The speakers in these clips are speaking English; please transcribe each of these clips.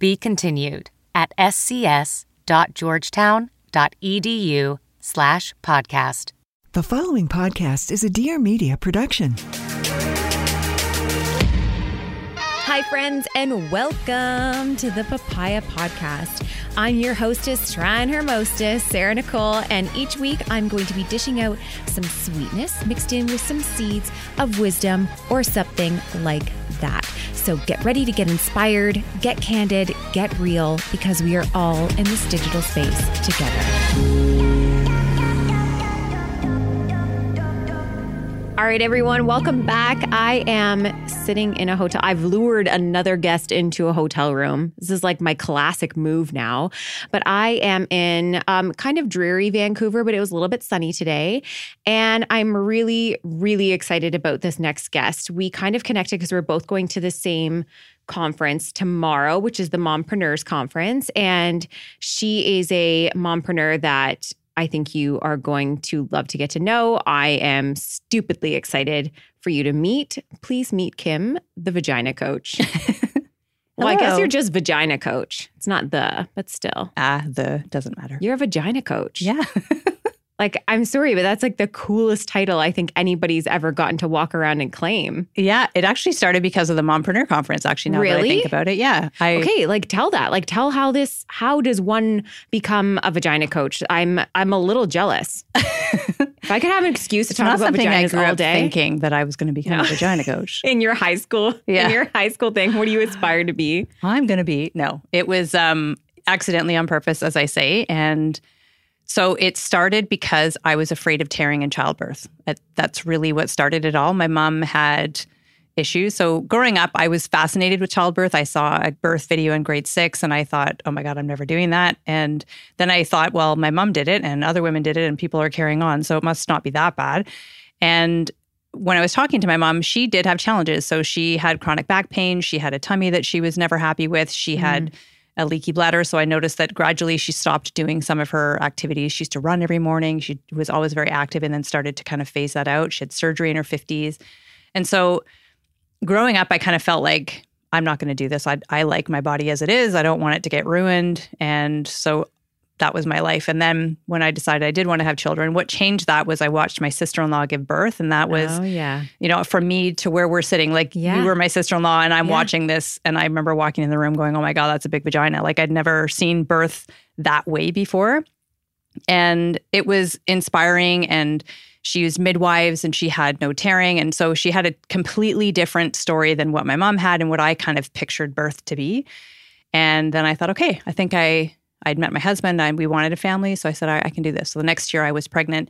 Be continued at scs.georgetown.edu slash podcast. The following podcast is a Dear Media production. Hi, friends, and welcome to the Papaya Podcast. I'm your hostess, trying her mostest, Sarah Nicole, and each week I'm going to be dishing out some sweetness mixed in with some seeds of wisdom or something like that. So get ready to get inspired, get candid, get real, because we are all in this digital space together. All right, everyone, welcome back. I am sitting in a hotel. I've lured another guest into a hotel room. This is like my classic move now. But I am in um, kind of dreary Vancouver, but it was a little bit sunny today. And I'm really, really excited about this next guest. We kind of connected because we're both going to the same conference tomorrow, which is the Mompreneurs Conference. And she is a mompreneur that I think you are going to love to get to know. I am stupidly excited for you to meet. Please meet Kim, the vagina coach. well, I guess you're just vagina coach. It's not the, but still. Ah, the doesn't matter. You're a vagina coach. Yeah. Like, I'm sorry, but that's like the coolest title I think anybody's ever gotten to walk around and claim. yeah. It actually started because of the Mompreneur conference, actually, now that I think about it. Yeah. I, Okay, like tell that. Like tell how this how does one become a vagina coach? I'm I'm a little jealous. if I could have an excuse to It's talk about something I grew all up day. thinking that I was going to become No. a vagina coach. in your high school, Yeah. in your high school thing, what do you aspire to be? I'm going to be. No, it was um, accidentally on purpose, as I say. And so it started because I was afraid of tearing in childbirth. That's really what started it all. My mom had issues. So growing up, I was fascinated with childbirth. I saw a birth video in grade six and I thought, oh my God, I'm never doing that. And then I thought, well, my mom did it and other women did it and people are carrying on. So it must not be that bad. And when I was talking to my mom, she did have challenges. So she had chronic back pain. She had a tummy that she was never happy with. She had mm. A leaky bladder. So I noticed that gradually she stopped doing some of her activities. She used to run every morning. She was always very active and then started to kind of phase that out. She had surgery in her 50s. And so growing up, I kind of felt like I'm not going to do this. I, I like my body as it is. I don't want it to get ruined. And so that was my life. And then when I decided I did want to have children, what changed that was I watched my sister in law give birth. And that was, oh yeah. you know, from me to where we're sitting, like Yeah. you were my sister in law and I'm Yeah. watching this. And I remember walking in the room going, oh my God, that's a big vagina. Like I'd never seen birth that way before. And it was inspiring. And she used midwives and she had no tearing. And so she had a completely different story than what my mom had and what I kind of pictured birth to be. And then I thought, okay, I think I I'd met my husband and we wanted a family. So I said, I, I can do this. So the next year I was pregnant.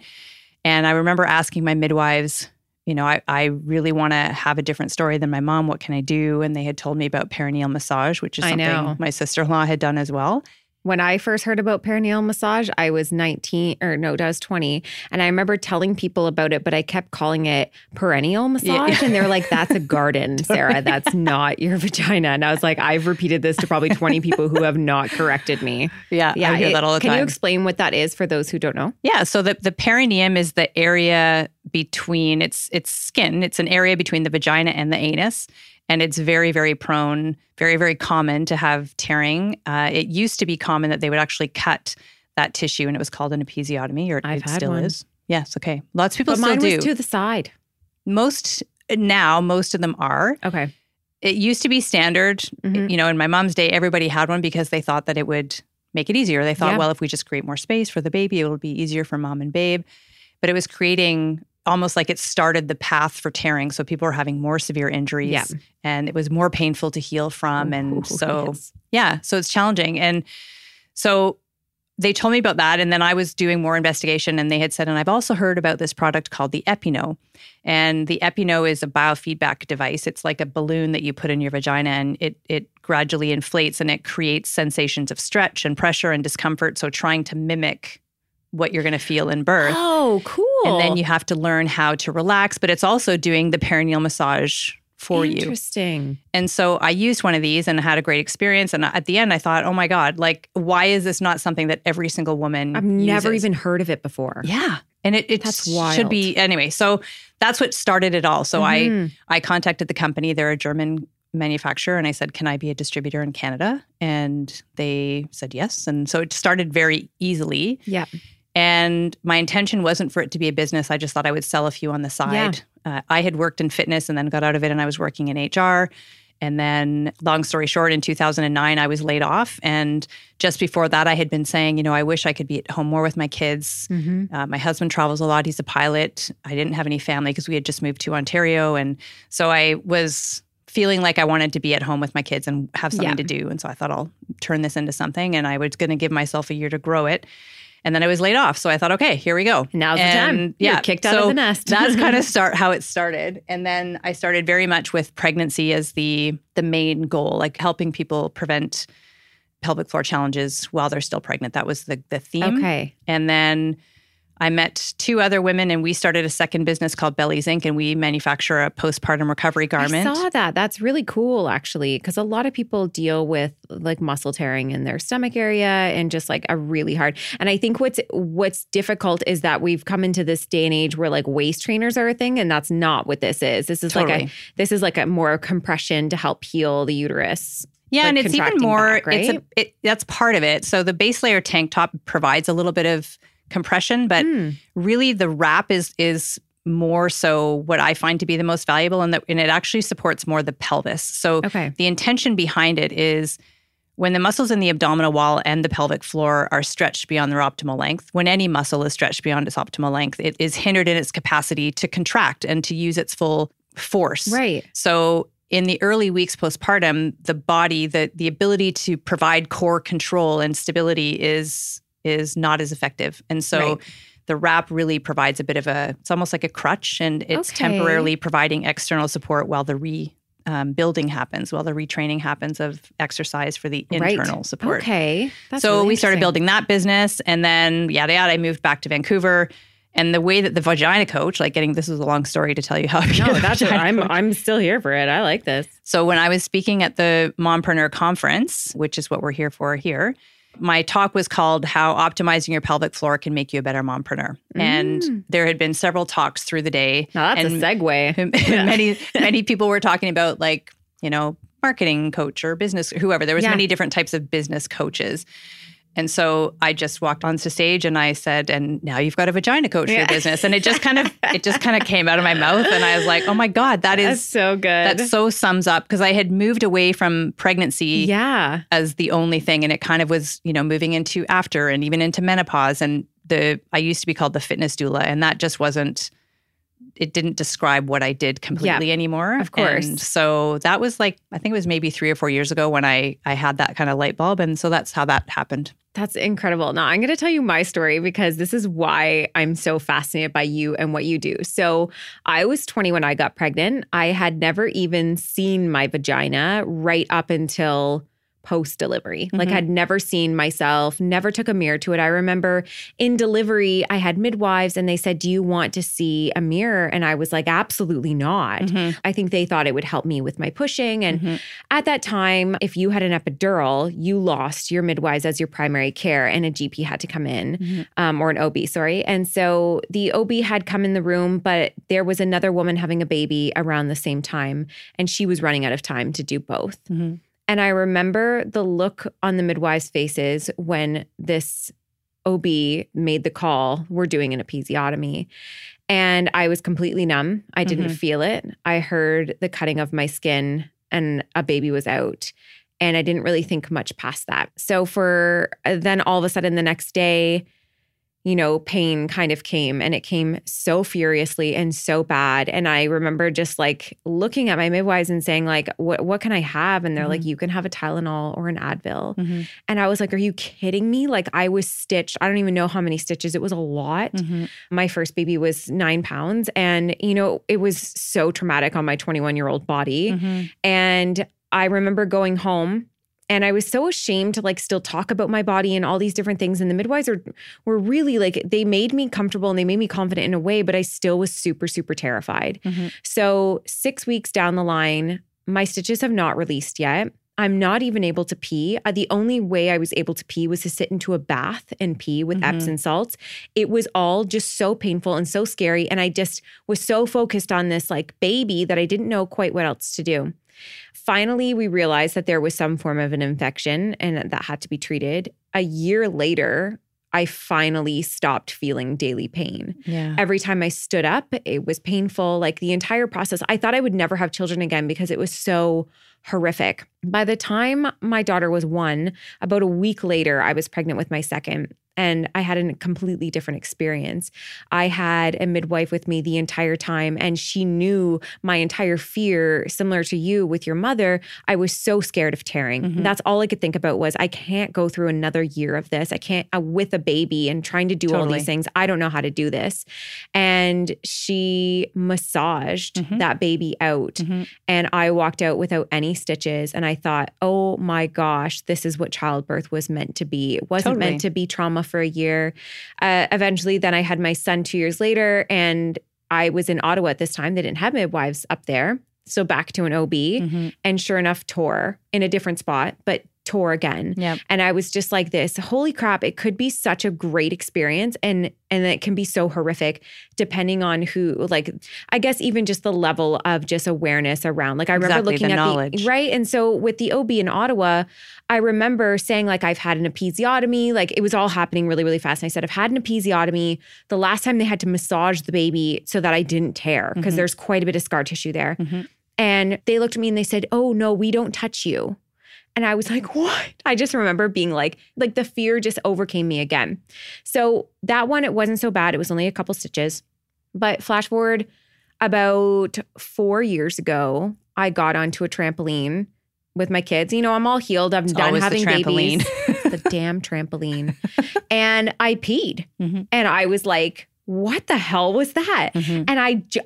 And I remember asking my midwives, you know, I, I really want to have a different story than my mom. What can I do? And they had told me about perineal massage, which is something my sister in law had done as well. When I first heard about perineal massage, I was 19 or no, I was 20. And I remember telling people about it, but I kept calling it perennial massage. And they're like, that's a garden, Sarah. That's not your vagina. And I was like, I've repeated this to probably 20 people who have not corrected me. Yeah, I hear it- that all the Can time. you explain what that is for those who don't know? Yeah, so the, the perineum is the area between it's it's skin. It's an area between the vagina and the anus, and it's very very prone, very very common to have tearing. Uh, it used to be common that they would actually cut that tissue, and it was called an episiotomy, or I've it still one. is. Yes, okay. Lots of people But still mine do. was to the side. most now, most of them are. Okay. it used to be standard. Mhm. You know, in my mom's day, everybody had one because they thought that it would make it easier. They thought, Yeah. well, if we just create more space for the baby, it'll be easier for mom and babe. But it was creating almost like it started the path for tearing. So people were having more severe injuries Yeah. and it was more painful to heal from. And Ooh, so, yes. yeah, so it's challenging. And so they told me about that. And then I was doing more investigation and they had said, and I've also heard about this product called the Epi-No. And the Epi-No is a biofeedback device. It's like a balloon that you put in your vagina and it it gradually inflates and it creates sensations of stretch and pressure and discomfort. So trying to mimic what you're going to feel in birth. Oh, cool. And then you have to learn how to relax, but it's also doing the perineal massage for you. Interesting. And so I used one of these and had a great experience. And at the end, I thought, oh my God, like, why is this not something that every single woman I've never uses? even heard of it before. Yeah. And it, it That's should be anyway. So that's what started it all. So I Mhm. I contacted the company. They're a German manufacturer, and I said, "Can I be a distributor in Canada?" And they said yes. And so it started very easily. Yeah. And my intention wasn't for it to be a business. I just thought I would sell a few on the side. Uh, I had worked in fitness and then got out of it, and I was working in HR. And then, long story short, in 2009, I was laid off. And just before that, I had been saying, you know, I wish I could be at home more with my kids. Mhm. Uh, my husband travels a lot. He's a pilot. I didn't have any family because we had just moved to Ontario. And so I was feeling like I wanted to be at home with my kids and have something Yeah. to do. And so I thought I'll turn this into something. And I was going to give myself a year to grow it. And then I was laid off. So I thought, okay, here we go. Now's the time. And, You're Yeah, kicked out of the nest. that's kind of start how it started. And then I started very much with pregnancy as the the main goal, like helping people prevent pelvic floor challenges while they're still pregnant. That was the the theme. Okay. And then I met two other women and we started a second business called Bellies Inc. and we manufacture a postpartum recovery garment. I saw that. That's really cool, actually, because a lot of people deal with like muscle tearing in their stomach area and just like a really hard. And I think what's what's difficult is that we've come into this day and age where like waist trainers are a thing, and that's not what this is. This is like a this is like a more compression to help heal the uterus. Yeah, like, and it's even more. back, It's a, it, that's part of it. So the base layer tank top provides a little bit of compression, but Hmm. really the wrap is is more so what I find to be the most valuable, and that and it actually supports more the pelvis. So Okay. the intention behind it is when the muscles in the abdominal wall and the pelvic floor are stretched beyond their optimal length, when any muscle is stretched beyond its optimal length, it is hindered in its capacity to contract and to use its full force. Right. So in the early weeks postpartum, the body, the the ability to provide core control and stability is is not as effective. And so Right. the wrap really provides a bit of a it's almost like a crutch and it's Okay. temporarily providing external support while the re um, building happens, while the retraining happens of exercise for the Right. internal support. Okay. That's so really we started building that business and then yada yada. I moved back to Vancouver. And the way that the vagina coach, like getting this is a long story to tell you how No, that's vagina I'm coach. I'm still here for it. I like this. So when I was speaking at the Mompreneur conference, which is what we're here for here, my talk was called How Optimizing Your Pelvic Floor Can Make You a Better Mompreneur. And mm. there had been several talks through the day. Now that's and a segue. many many people were talking about like, you know, marketing coach or business whoever. There was Yeah. many different types of business coaches. And so I just walked onto stage and I said, and now you've got a vagina coach for your business. And it just kind of it just kind of came out of my mouth. And I was like, oh my God, that That's so good. that so sums up because I had moved away from pregnancy yeah. as the only thing, and it kind of was, you know, moving into after and even into menopause. And the I used to be called the fitness doula, and that just wasn't. It didn't describe what I did completely anymore. of course. And so that was like I think it was maybe three or four years ago when I I had that kind of light bulb, and so that's how that happened. That's incredible. Now, I'm going to tell you my story because this is why I'm so fascinated by you and what you do. So, I was 20 when I got pregnant. I had never even seen my vagina right up until post delivery. Like, Mhm. I'd never seen myself, never took a mirror to it. I remember in delivery, I had midwives and they said, Do you want to see a mirror? And I was like, Absolutely not. Mhm. I think they thought it would help me with my pushing. And Mhm. at that time, if you had an epidural, you lost your midwives as your primary care, and a GP had to come in, Mhm. um, or an OB, sorry. And so the OB had come in the room, but there was another woman having a baby around the same time, and she was running out of time to do both. And I remember the look on the midwives' faces when this OB made the call, we're doing an episiotomy. And I was completely numb. I didn't Mhm. feel it. I heard the cutting of my skin and a baby was out. And I didn't really think much past that. So for uh, then all of a sudden the next day, you know, pain kind of came and it came so furiously and so bad. And I remember just like looking at my midwives and saying, like, what what can I have? And they're Mm-hmm. like, you can have a Tylenol or an Advil. And I was like, Are you kidding me? Like I was stitched. I don't even know how many stitches. It was a lot. Mm-hmm. My first baby was nine pounds. And, you know, it was so traumatic on my 21 year old body. Mm-hmm. And I remember going home and I was so ashamed to like still talk about my body and all these different things. And the midwives are, were really like, they made me comfortable and they made me confident in a way, but I still was super, super terrified. So, six weeks down the line, my stitches have not released yet. I'm not even able to pee. Uh, the only way I was able to pee was to sit into a bath and pee with Epsom salts. It was all just so painful and so scary. And I just was so focused on this like baby that I didn't know quite what else to do. Finally, we realized that there was some form of an infection and that had to be treated. A year later, I finally stopped feeling daily pain. Yeah. Every time I stood up, it was painful. Like the entire process, I thought I would never have children again because it was so horrific. By the time my daughter was one, about a week later, I was pregnant with my second. And I had a completely different experience. I had a midwife with me the entire time, and she knew my entire fear, similar to you with your mother. I was so scared of tearing. Mm-hmm. That's all I could think about was I can't go through another year of this. I can't uh, with a baby and trying to do all these things. I don't know how to do this. And she massaged mm-hmm. that baby out, mm-hmm. and I walked out without any stitches. And I thought, oh my gosh, this is what childbirth was meant to be. It wasn't Totally. meant to be trauma for a year. Uh, eventually, then I had my son two years later, and I was in Ottawa at this time. They didn't have midwives up there. So back to an OB, Mm-hmm. and sure enough, tore in a different spot, but tore again. Yep. And I was just like this, holy crap, it could be such a great experience and and it can be so horrific depending on who like I guess even just the level of just awareness around. Like I remember Exactly, looking the at knowledge. the right and so with the OB in Ottawa, I remember saying like I've had an episiotomy, like it was all happening really really fast. And I said I've had an episiotomy. The last time they had to massage the baby so that I didn't tear because mm-hmm. there's quite a bit of scar tissue there. Mm-hmm. And they looked at me and they said, "Oh no, we don't touch you." And I was like, what? I just remember being like, like the fear just overcame me again. So that one, it wasn't so bad. It was only a couple stitches. But flash forward about four years ago, I got onto a trampoline with my kids. You know, I'm all healed. I'm done always the having trampoline. babies. the damn trampoline. and I peed. Mhm. And I was like, what the hell was that? Mhm. And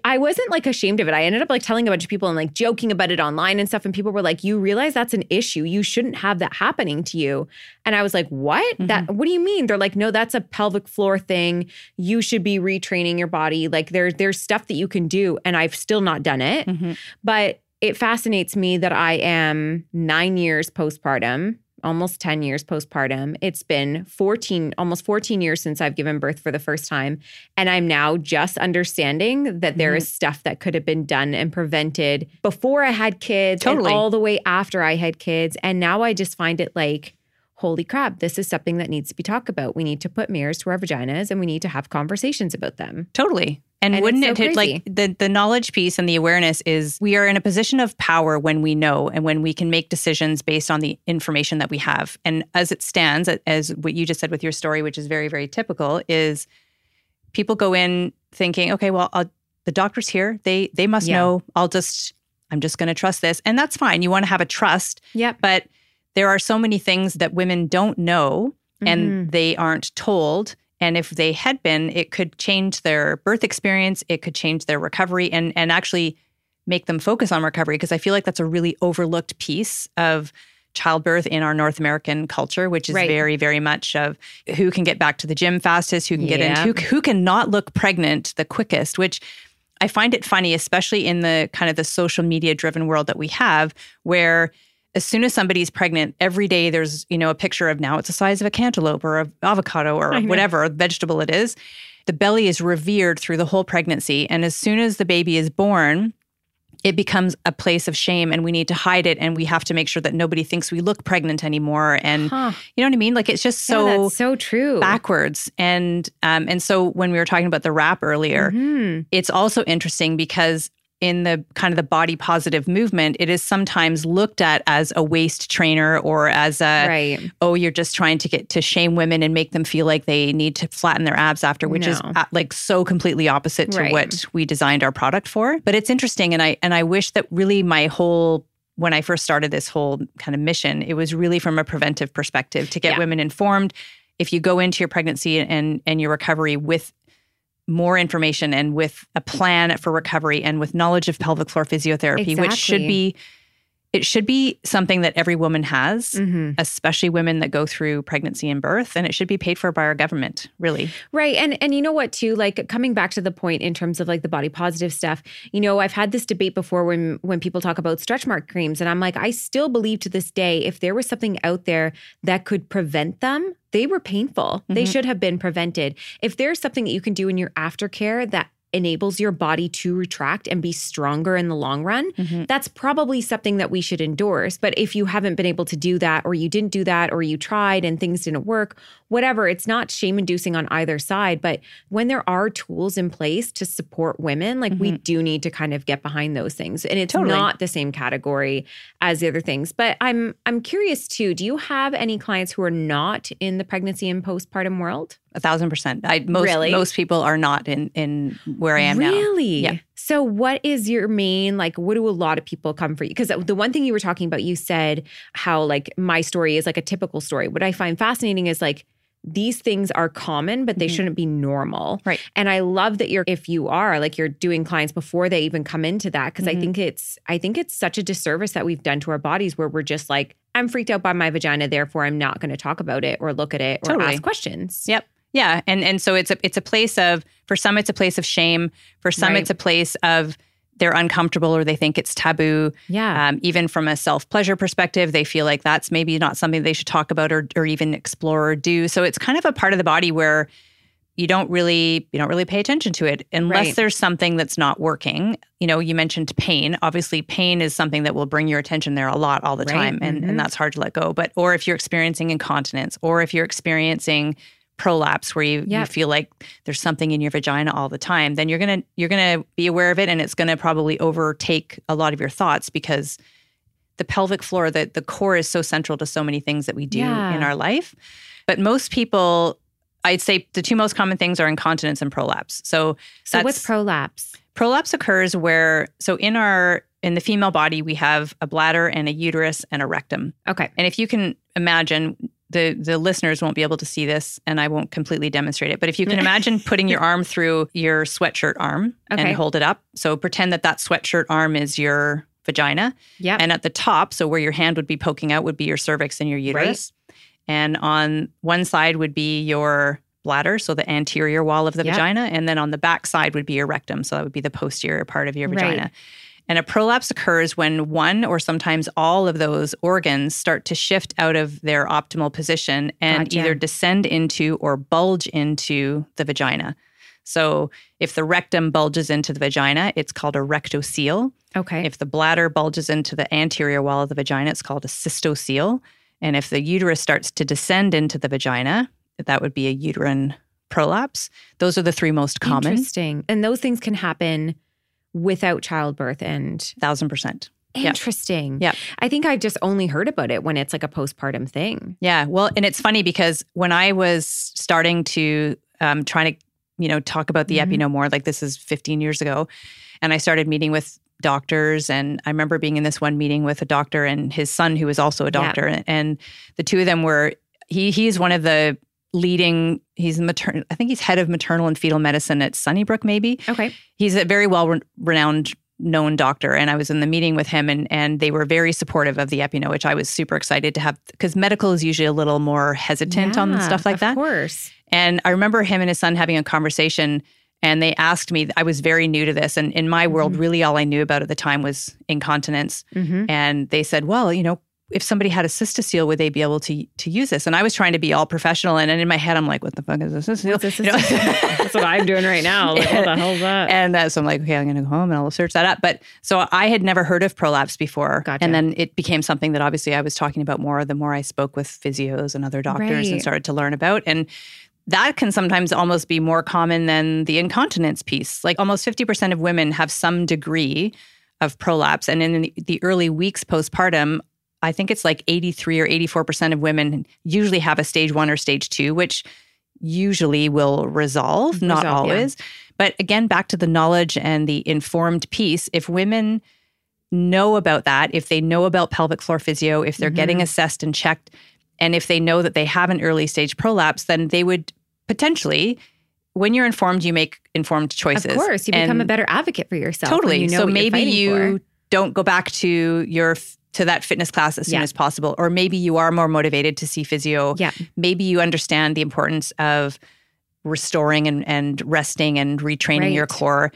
I wasn't like ashamed of it. I ended up like telling a bunch of people and like joking about it online and stuff. And people were like, "You realize that's an issue. You shouldn't have that happening to you." And I was like, "What? That? What do you mean?" They're like, "No, that's a pelvic floor thing. You should be retraining your body. Like there, there's stuff that you can do." And I've still not done it, Mhm. but it fascinates me that I am nine years postpartum. Almost 10 years postpartum. It's been 14, almost 14 years since I've given birth for the first time. And I'm now just understanding that there Mm-hmm. is stuff that could have been done and prevented before I had kids Totally. and all the way after I had kids. And now I just find it like, holy crap, this is something that needs to be talked about. We need to put mirrors to our vaginas and we need to have conversations about them. Totally. And, And wouldn't so it hit like the the knowledge piece and the awareness is we are in a position of power when we know and when we can make decisions based on the information that we have. And as it stands, as what you just said with your story, which is very very typical, is people go in thinking, okay, well, I'll, the doctor's here. They they must Yeah. know. I'll just I'm just going to trust this, and that's fine. You want to have a trust, Yep. but there are so many things that women don't know Mm-hmm. and they aren't told. And if they had been, it could change their birth experience, it could change their recovery and and actually make them focus on recovery because I feel like that's a really overlooked piece of childbirth in our North American culture, which is Right. very, very much of who can get back to the gym fastest, who can get Yeah. into, who, who can not look pregnant the quickest, which I find it funny, especially in the kind of the social media driven world that we have, where as soon as somebody's pregnant, every day there's, you know, a picture of now it's the size of a cantaloupe or of avocado or whatever vegetable it is. The belly is revered through the whole pregnancy. And as soon as the baby is born, it becomes a place of shame and we need to hide it and we have to make sure that nobody thinks we look pregnant anymore. And Huh. you know what I mean? Like it's just Yeah, so that's so true. backwards. And um, and so when we were talking about the wrap earlier, Mhm. it's also interesting because in the kind of the body positive movement, it is sometimes looked at as a waist trainer or as a Right. oh, you're just trying to get to shame women and make them feel like they need to flatten their abs after, which is No. uh, like so completely opposite to Right. what we designed our product for. But it's interesting, and I and I wish that really my whole when I first started this whole kind of mission, it was really from a preventive perspective to get Yeah. women informed. If you go into your pregnancy and and your recovery with more information and with a plan for recovery and with knowledge of pelvic floor physiotherapy, which should be it should be something that every woman has, Mhm. especially women that go through pregnancy and birth, and it should be paid for by our government, really. Right. And and you know what too, like coming back to the point in terms of like the body positive stuff, you know, I've had this debate before when when people talk about stretch mark creams and I'm like I still believe to this day if there was something out there that could prevent them, they were painful. They Mhm. should have been prevented. If there's something that you can do in your aftercare that enables your body to retract and be stronger in the long run, mm-hmm. that's probably something that we should endorse. But if you haven't been able to do that, or you didn't do that, or you tried and things didn't work, whatever, it's not shame inducing on either side. But when there are tools in place to support women, like we mm-hmm. do need to kind of get behind those things. And it's Totally. not the same category as the other things. But I'm I'm curious too, do you have any clients who are not in the pregnancy and postpartum world? A thousand percent. I most Really? most people are not in in where I am now. really? Yeah. So, what is your main, like, what do a lot of people come for you? Because the one thing you were talking about, you said how, like, my story is like a typical story. What I find fascinating is like, these things are common, but they Mhm. shouldn't be normal. Right. And I love that you're, if you are, like, you're doing clients before they even come into that. because I Mhm. think it's, I think it's such a disservice that we've done to our bodies where we're just like, I'm freaked out by my vagina, therefore I'm not going to talk about it or look at it or Totally. ask questions. Yep. Yeah, and and so it's a it's a place of for some it's a place of shame. For some Right. it's a place of they're uncomfortable or they think it's taboo. Yeah. Um, even from a self pleasure perspective, they feel like that's maybe not something they should talk about or or even explore or do. So it's kind of a part of the body where you don't really you don't really pay attention to it unless Right. there's something that's not working. You know, you mentioned pain. Obviously, pain is something that will bring your attention there a lot all the Right. time, and Mhm. and that's hard to let go. But or if you're experiencing incontinence, or if you're experiencing prolapse where you, you feel like there's something in your vagina all the time then you're gonna you're gonna be aware of it and it's gonna probably overtake a lot of your thoughts because the pelvic floor the, the core is so central to so many things that we do Yeah. in our life but most people i'd say the two most common things are incontinence and prolapse so so, what's prolapse? prolapse occurs where so in our in the female body we have a bladder and a uterus and a rectum Okay. and if you can imagine, the the listeners won't be able to see this, and I won't completely demonstrate it. But if you can imagine putting your arm through your sweatshirt arm Okay. and hold it up, so pretend that that sweatshirt arm is your vagina, Yep. and at the top, so where your hand would be poking out, would be your cervix and your uterus, and on one side would be your bladder, so the anterior wall of the Yep. vagina, and then on the back side would be your rectum, so that would be the posterior part of your Right. vagina. And a prolapse occurs when one or sometimes all of those organs start to shift out of their optimal position and Gotcha. either descend into or bulge into the vagina. So if the rectum bulges into the vagina, it's called a rectocele. okay. If the bladder bulges into the anterior wall of the vagina, it's called a cystocele. And if the uterus starts to descend into the vagina, that would be a uterine prolapse. Those are the three most common. Interesting. And those things can happen without childbirth and Thousand percent. Interesting. Yep. I think I've just only heard about it when it's like a postpartum thing. Yeah. Well, and it's funny because when I was starting to um, trying to, you know, talk about the Mhm. Epi-No more, like this is 15 years ago, and I started meeting with doctors, and I remember being in this one meeting with a doctor and his son, who was also a Yeah. doctor, and, and the two of them were. He he's one of the leading. He's maternal. I think he's head of maternal and fetal medicine at Sunnybrook, maybe Okay. he's a very well re- renowned known doctor and I was in the meeting with him and and they were very supportive of the Epi-No which I was super excited to have because medical is usually a little more hesitant on stuff like that. of course. and I remember him and his son having a conversation and they asked me I was very new to this and in my world Mhm. really all I knew about at the time was incontinence hmm and they said well you know if somebody had a cystocele, would they be able to to use this? And I was trying to be all professional, and, and in my head, I'm like, "What the fuck is this cystocele?" What's a You know? That's what I'm doing right now. Like, what the hell's that? And uh, so I'm like, okay, I'm going to go home and I'll search that up. But so I had never heard of prolapse before. Gotcha. And then it became something that obviously I was talking about more the more I spoke with physios and other doctors Right. and started to learn about. And that can sometimes almost be more common than the incontinence piece. Like almost 50% of women have some degree of prolapse. And in the early weeks postpartum, I think it's like 83 or 84% of women usually have a stage one or stage two, which usually will resolve, not Resolve, yeah. always. But again, back to the knowledge and the informed piece, if women know about that, if they know about pelvic floor physio, if they're getting Mm-hmm. assessed and checked, and if they know that they have an early stage prolapse, then they would potentially, when you're informed, you make informed choices. Of course, you become a better advocate for yourself. Totally. You know so maybe you for. don't go back to your to that fitness class as soon Yeah. as possible, or maybe you are more motivated to see physio. Yeah. Maybe you understand the importance of restoring and, and resting and retraining your core.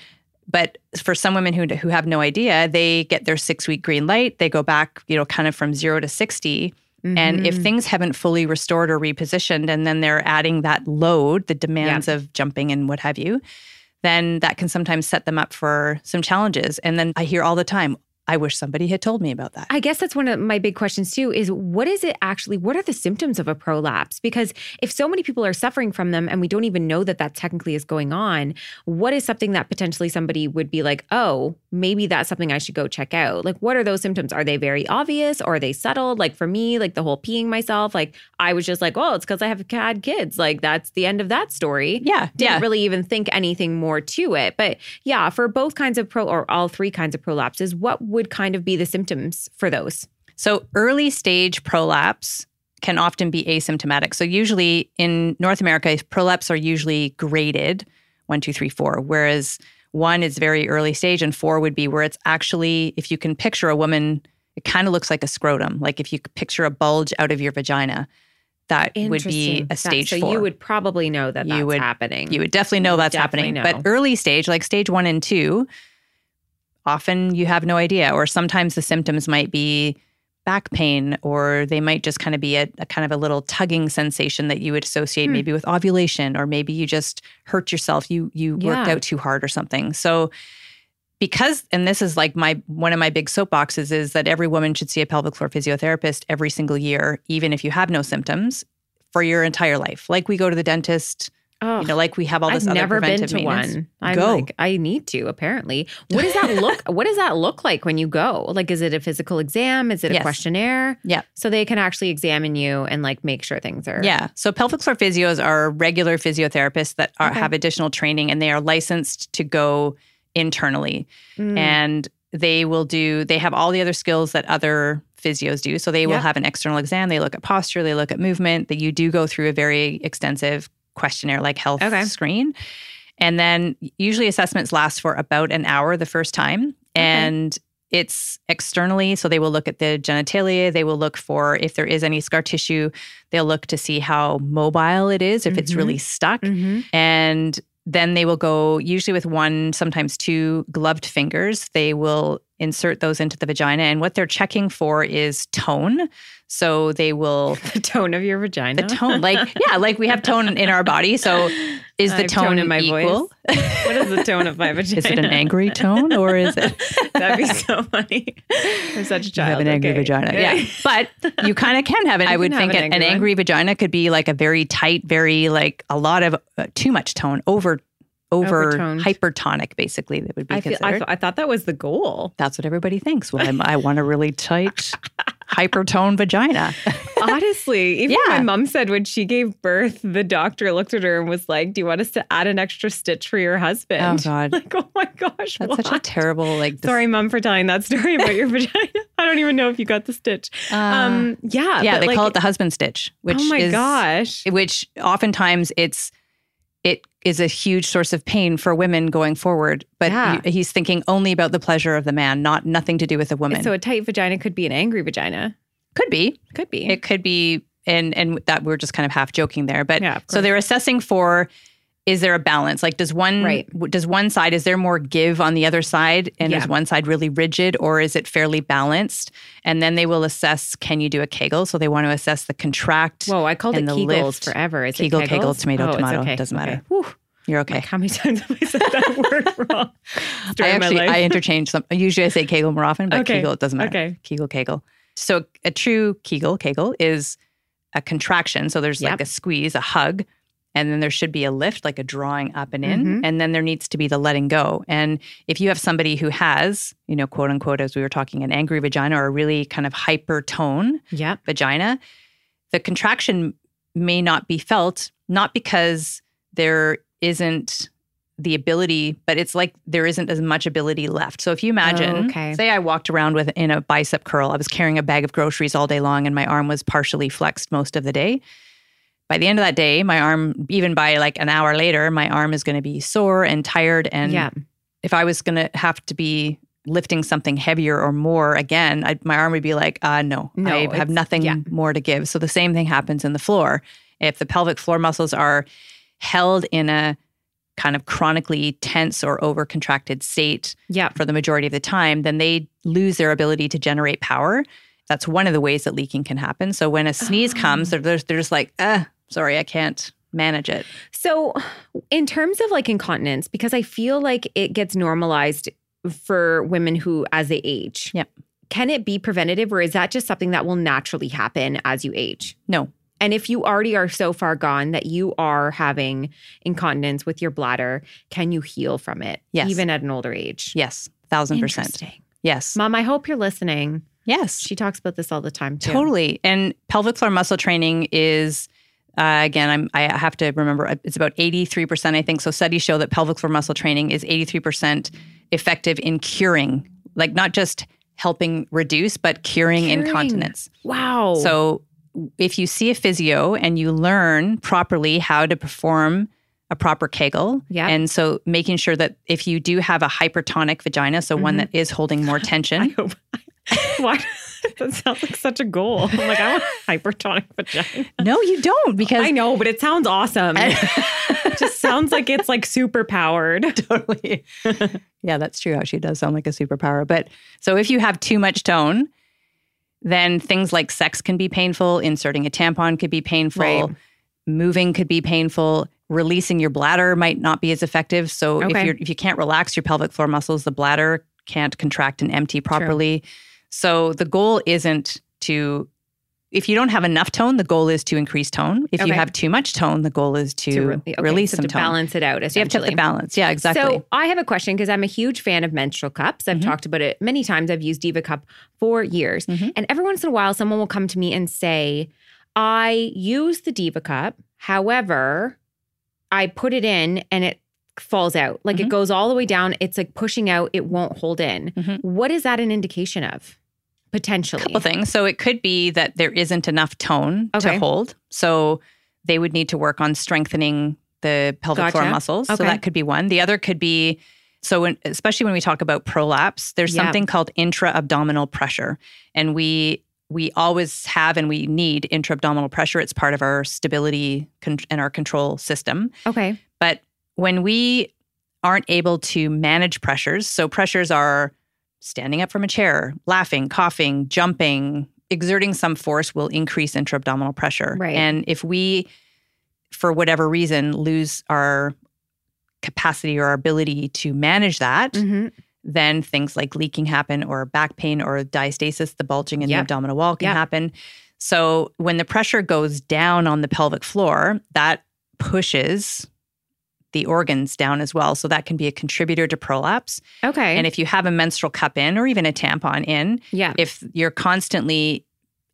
But for some women who who have no idea, they get their six week green light. They go back, you know, kind of from zero to sixty. And if Mhm. things haven't fully restored or repositioned, and then they're adding that load, the demands of jumping and what have you, then that can sometimes set them up for some challenges. And then I hear all the time, I wish somebody had told me about that. I guess that's one of my big questions too is what is it actually what are the symptoms of a prolapse? Because if so many people are suffering from them and we don't even know that that technically is going on what is something that potentially somebody would be like oh maybe that's something I should go check out. Like what are those symptoms? Are they very obvious? Or are they subtle? Like for me like the whole peeing myself like I was just like oh it's cuz I have had kids. Like that's the end of that story. Yeah, didn't yeah. really even think anything more to it. But yeah, for both kinds of pro or all three kinds of prolapses, what would kind of be the symptoms for those? So early stage prolapse can often be asymptomatic. So usually in North America, prolapse are usually graded one, two, three, four, whereas one is very early stage and four would be where it's actually, if you can picture a woman, it kind of looks like a scrotum. Like if you could picture a bulge out of your vagina, that would be a stage so four. you would probably know that You that's would- happening. You would definitely know would that's happening. definitely But early stage, like stage one and two, often you have no idea. Or sometimes the symptoms might be back pain, or they might just kind of be a, a kind of a little tugging sensation that you would associate Hmm. maybe with ovulation, or maybe you just hurt yourself. You you worked out too hard or something. So because and this is like my one of my big soapboxes is that every woman should see a pelvic floor physiotherapist every single year, even if you have no symptoms for your entire life. Like we go to the dentist, oh, you know, like we have all this I've other never been to maintenance. one. I'm Go. like, I need to. Apparently, what does that look? what does that look like when you go? Like, is it a physical exam? Is it a Yes. questionnaire? Yeah. So they can actually examine you and like make sure things are. Yeah. So pelvic floor physios are regular physiotherapists that are, Okay. have additional training and they are licensed to go internally. Mm. And they will do, they have all the other skills that other physios do. So they will have an external exam. They look at posture, they look at movement, that you do go through a very extensive questionnaire like health Okay. screen. And then usually assessments last for about an hour the first time. And it's externally. So they will look at the genitalia. They will look for if there is any scar tissue. They'll look to see how mobile it is, if it's Mhm. really stuck. Mhm. And then they will go, usually with one, sometimes two gloved fingers, they will insert those into the vagina. And what they're checking for is tone. So they will, the tone of your vagina. the tone, like, yeah, like we have tone in our body. So is the tone, tone in my equal? what is the tone of my vagina? Is it an angry tone or is it? That'd be so funny. I'm such a You child. have an angry Okay. vagina. Yeah. But you kind of can have it. You I would think an an, an angry angry, vagina could be like a very tight, very like a lot of uh, too much tone, over, over Overtoned. hypertonic, basically, that would be I feel. I, considered. th- I thought that was the goal. That's what everybody thinks. Well, I'm, I want a really tight, hypertone vagina. Honestly, even Yeah. my mom said when she gave birth, the doctor looked at her and was like, "Do you want us to add an extra stitch for your husband?" Oh, God. Like, oh my gosh, That's such a what? terrible like. dis- Sorry, mom, for telling that story about your vagina. I don't even know if you got the stitch. Uh, um, yeah, yeah, but they like, call it the husband stitch, which oh my is gosh, which oftentimes it's it is a huge source of pain for women going forward. But Yeah. he- he's thinking only about the pleasure of the man, not nothing to do with the woman. so a tight vagina could be an angry vagina. could be. Could be. It could be, and and that we're just kind of half joking there. But Yeah, so they're assessing for is there a balance? Like does one Right. does one side is there more give on the other side, and Yeah. is one side really rigid, or is it fairly balanced? And then they will assess can you do a Kegel? So they want to assess the contract. Whoa, I called it the Kegels lift. forever. Is Kegel, Kegel, tomato, Oh, tomato. okay. Doesn't Okay. matter. Whew. You're okay. Like, how many times have I said that word wrong? I actually. I interchange some. Usually I say Kegel more often, but Okay. Kegel it doesn't matter. Okay. Kegel, Kegel. So a true Kegel, Kegel is a contraction. So there's like a squeeze, a hug, and then there should be a lift, like a drawing up and in, Mhm. and then there needs to be the letting go. And if you have somebody who has, you know, quote unquote, as we were talking, an angry vagina or a really kind of hyper tone Yep. vagina, the contraction may not be felt, not because there isn't the ability, but it's like there isn't as much ability left. So if you imagine, Oh, okay. say I walked around with in a bicep curl, I was carrying a bag of groceries all day long and my arm was partially flexed most of the day. By the end of that day, my arm, even by like an hour later, my arm is going to be sore and tired. And yeah. if I was going to have to be lifting something heavier or more again, I, my arm would be like, uh, no, No, I have nothing yeah. more to give. So the same thing happens in the floor. If the pelvic floor muscles are held in a kind of chronically tense or over contracted state Yeah. for the majority of the time, then they lose their ability to generate power. That's one of the ways that leaking can happen. So when a sneeze comes, they're, they're they're just like, uh, sorry, I can't manage it. So, in terms of like incontinence, because I feel like it gets normalized for women who, as they age, Yep. can it be preventative or is that just something that will naturally happen as you age? No, And if you already are so far gone that you are having incontinence with your bladder, can you heal from it? Yes. Even at an older age? yes, thousand percent. Yes. Mom, I hope you're listening. Yes. She talks about this all the time too. Totally. And pelvic floor muscle training is uh, again, I'm, I have to remember uh, it's about 83%, I think. So studies show that pelvic floor muscle training is 83% effective in curing, like not just helping reduce, but curing, Curing. incontinence. Wow. So if you see a physio and you learn properly how to perform a proper Kegel, Yeah. and so making sure that if you do have a hypertonic vagina, so one that is holding more tension, I hope. Why? that sounds like such a goal. I'm like, I want a hypertonic vagina. no, you don't because I know, but it sounds awesome. it just sounds like it's like super powered. totally. yeah, that's true. She does sound like a superpower. But so if you have too much tone, then things like sex can be painful. Inserting a tampon could be painful. Right. Moving could be painful. Releasing your bladder might not be as effective. So if you're if you can't relax your pelvic floor muscles, the bladder can't contract and empty properly. So the goal isn't to if you don't have enough tone, the goal is to increase tone. If you have too much tone, the goal is to, re- okay, release so some to tone. balance it out. So you have to have Essentially. the balance. Yeah, exactly. So I have a question because I'm a huge fan of menstrual cups. I've Mhm. talked about it many times. I've used Diva Cup for years. Mhm. And every once in a while, someone will come to me and say, I use the Diva Cup. However, I put it in and it falls out. Like it Mhm. goes all the way down. It's like pushing out, it won't hold in. Mhm. What is that an indication of? Potentially. couple things. So it could be that there isn't enough tone Okay. to hold. So they would need to work on strengthening the pelvic floor Gotcha. muscles. So that could be one. The other could be so when, especially when we talk about prolapse, there's Yeah. something called intra-abdominal pressure, and we we always have and we need intra-abdominal pressure. It's part of our stability con- and our control system. Okay. But when we aren't able to manage pressures, so pressures are standing up from a chair, laughing, coughing, jumping, exerting some force will increase intra abdominal pressure. Right. And if we, for whatever reason, lose our capacity or our ability to manage that, Mhm. then things like leaking happen or back pain or diastasis, the bulging in Yep. the abdominal wall can Yep. happen. So when the pressure goes down on the pelvic floor, that pushes the organs down as well. So that can be a contributor to prolapse. Okay. And if you have a menstrual cup in or even a tampon in, yeah. if you're constantly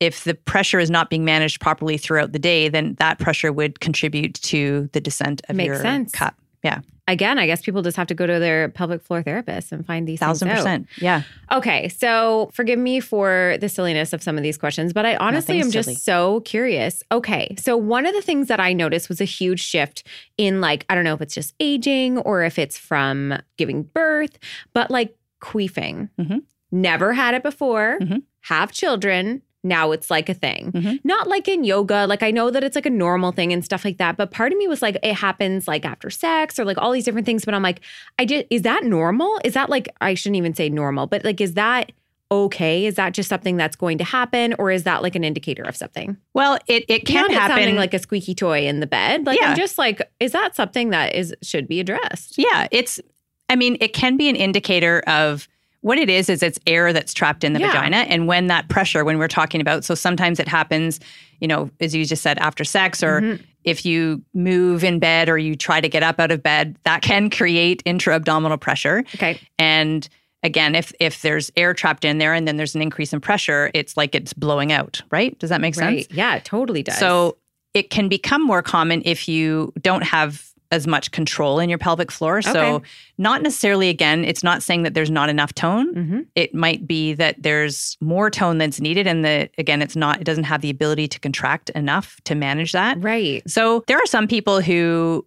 if the pressure is not being managed properly throughout the day, then that pressure would contribute to the descent of Makes your sense. cup. Yeah, Again, I guess people just have to go to their pelvic floor therapist and find these thousand percent. Yeah. Okay, so forgive me for the silliness of some of these questions, but I honestly am just so curious. Okay, so one of the things that I noticed was a huge shift in like, I don't know if it's just aging or if it's from giving birth, but like queefing. Mhm. Never had it before, Mhm. have children. Now it's like a thing. Mhm. Not like in yoga. Like I know that it's like a normal thing and stuff like that. But part of me was like, it happens like after sex or like all these different things. But I'm like, I did, is that normal? Is that like, I shouldn't even say normal, but like, is that okay? Is that just something that's going to happen? Or is that like an indicator of something? Well, it it can Beyond happen. sounding like a squeaky toy in the bed. Like Yeah. I'm just like, is that something that is should be addressed? Yeah, it's I mean, it can be an indicator of what it is is it's air that's trapped in the Yeah. vagina and when that pressure when we're talking about so sometimes it happens, you know, as you just said after sex or Mhm. if you move in bed or you try to get up out of bed, that can create intra-abdominal pressure. Okay. And again, if if there's air trapped in there and then there's an increase in pressure, it's like it's blowing out, right? Does that make sense? Right. Yeah, it totally does. So it can become more common if you don't have as much control in your pelvic floor. So Okay. not necessarily again, it's not saying that there's not enough tone. hmm It might be that there's more tone that's needed and the again it's not it doesn't have the ability to contract enough to manage that. Right. So there are some people who,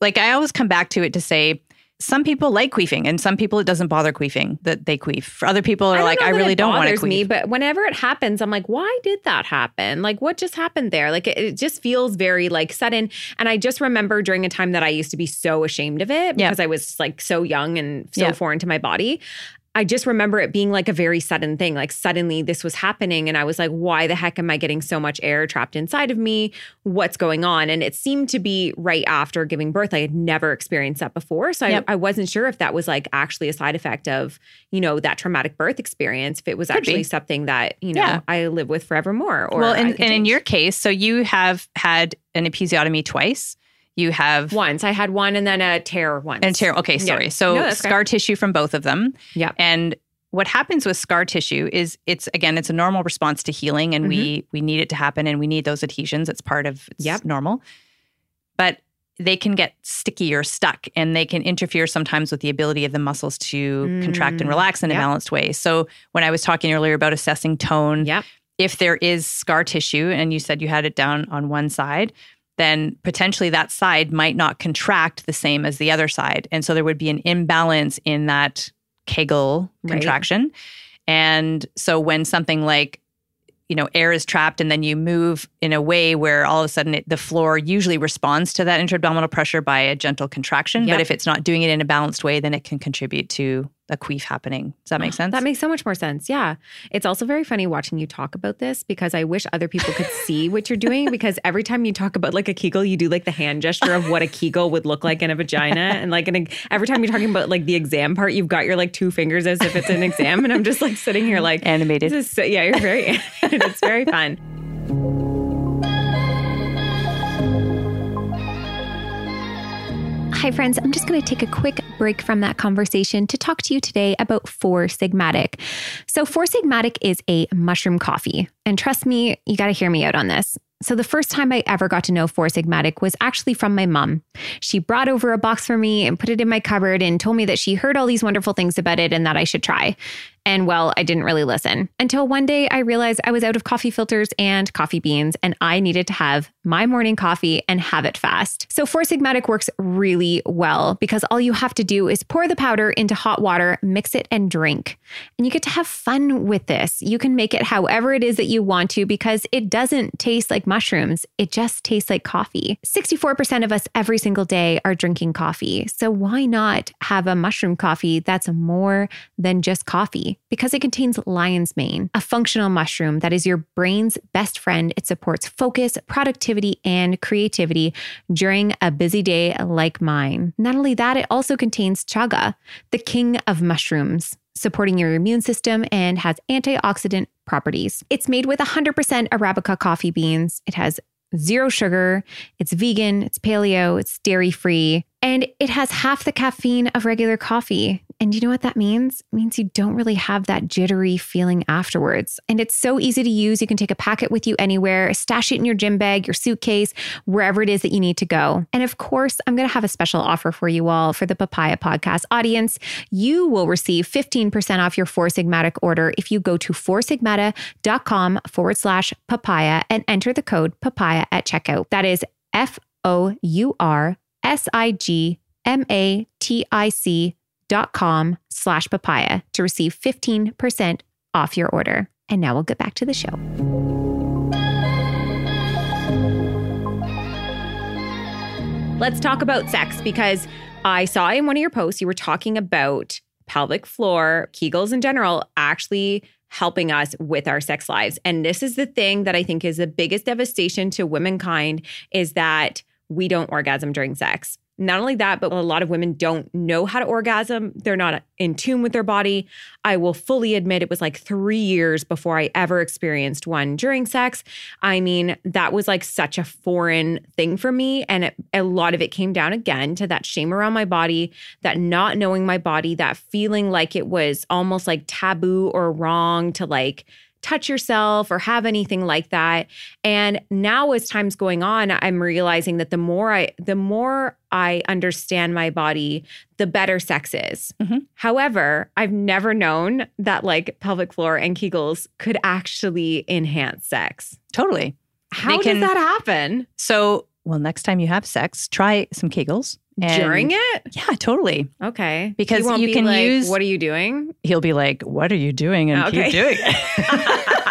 like, I always come back to it to say, some people like queefing, and some people it doesn't bother queefing that they queef. For other people are don't like, I really don't want to bothers queef. me, but whenever it happens, I'm like, why did that happen? Like, what just happened there? Like, it, it just feels very like sudden. And I just remember during a time that I used to be so ashamed of it Yeah. because I was like so young and so Yeah. foreign to my body. I just remember it being like a very sudden thing. Like suddenly this was happening. And I was like, why the heck am I getting so much air trapped inside of me? What's going on? And it seemed to be right after giving birth. I had never experienced that before. So Yep. I, I wasn't sure if that was like actually a side effect of, you know, that traumatic birth experience, if it was Could actually be. something that, you know, Yeah. I live with forevermore. Or well, and, and in your case, so you have had an episiotomy twice. You have once I had one and then a tear once. and tear. Okay, Yeah. sorry. So No, scar tissue from both of them. Yeah. And what happens with scar tissue is it's again it's a normal response to healing, and we we need it to happen, and we need those adhesions. It's part of it's Mm-hmm. Yep. normal, but they can get sticky or stuck, and they can interfere sometimes with the ability of the muscles to contract and Mm, relax in a balanced way. So when I was talking earlier about assessing tone, Yep. if there is scar tissue and you said you had it down on one side, then potentially that side might not contract the same as the other side. And so there would be an imbalance in that Kegel Right. contraction. And so when something like, you know, air is trapped and then you move in a way where all of a sudden it, the floor usually responds to that intra-abdominal pressure by a gentle contraction. Yep. But if it's not doing it in a balanced way, then it can contribute to a queef happening. Does that make sense? That makes so much more sense. Yeah. It's also very funny watching you talk about this because I wish other people could see what you're doing because every time you talk about like a Kegel, you do like the hand gesture of what a Kegel would look like in a vagina. And like an, every time you're talking about like the exam part, you've got your like two fingers as if it's an exam. And I'm just like sitting here like, Animated. this is so, yeah, you're very, animated. it's very fun. Hi, friends. I'm just going to take a quick break from that conversation to talk to you today about Four Sigmatic. So, Four Sigmatic is a mushroom coffee. And trust me, you got to hear me out on this. So, the first time I ever got to know Four Sigmatic was actually from my mom. She brought over a box for me and put it in my cupboard and told me that she heard all these wonderful things about it and that I should try. And well, I didn't really listen until one day I realized I was out of coffee filters and coffee beans, and I needed to have my morning coffee and have it fast. So, Four Sigmatic works really well because all you have to do is pour the powder into hot water, mix it, and drink. And you get to have fun with this. You can make it however it is that you want to because it doesn't taste like mushrooms, it just tastes like coffee. 64% of us every single day are drinking coffee. So, why not have a mushroom coffee that's more than just coffee? Because it contains lion's mane, a functional mushroom that is your brain's best friend. It supports focus, productivity, and creativity during a busy day like mine. Not only that, it also contains chaga, the king of mushrooms supporting your immune system and has antioxidant properties. It's made with 100% Arabica coffee beans. It has zero sugar, it's vegan, it's paleo, it's dairy free, and it has half the caffeine of regular coffee. And you know what that means? It means you don't really have that jittery feeling afterwards. And it's so easy to use. You can take a packet with you anywhere, stash it in your gym bag, your suitcase, wherever it is that you need to go. And of course, I'm going to have a special offer for you all for the Papaya Podcast audience. You will receive 15% off your Four Sigmatic order if you go to foursigmatic.com forward slash papaya and enter the code papaya at checkout. That is F O U R S I G M A T I C dot com slash papaya to receive 15% off your order. And now we'll get back to the show. Let's talk about sex because I saw in one of your posts you were talking about pelvic floor, Kegels in general, actually helping us with our sex lives. And this is the thing that I think is the biggest devastation to womankind is that we don't orgasm during sex. Not only that, but a lot of women don't know how to orgasm. They're not in tune with their body. I will fully admit it was like three years before I ever experienced one during sex. I mean, that was like such a foreign thing for me. And it, a lot of it came down again to that shame around my body, that not knowing my body, that feeling like it was almost like taboo or wrong to like touch yourself or have anything like that. And now as time's going on, I'm realizing that the more I the more I understand my body, the better sex is. Mm-hmm. However, I've never known that like pelvic floor and Kegels could actually enhance sex. Totally. How They does can- that happen? So, well, next time you have sex, try some Kegels. And- During it? Yeah, totally. Okay. Because you can like, use- What are you doing? He'll be like, "What are you doing?" and Okay. keep doing it.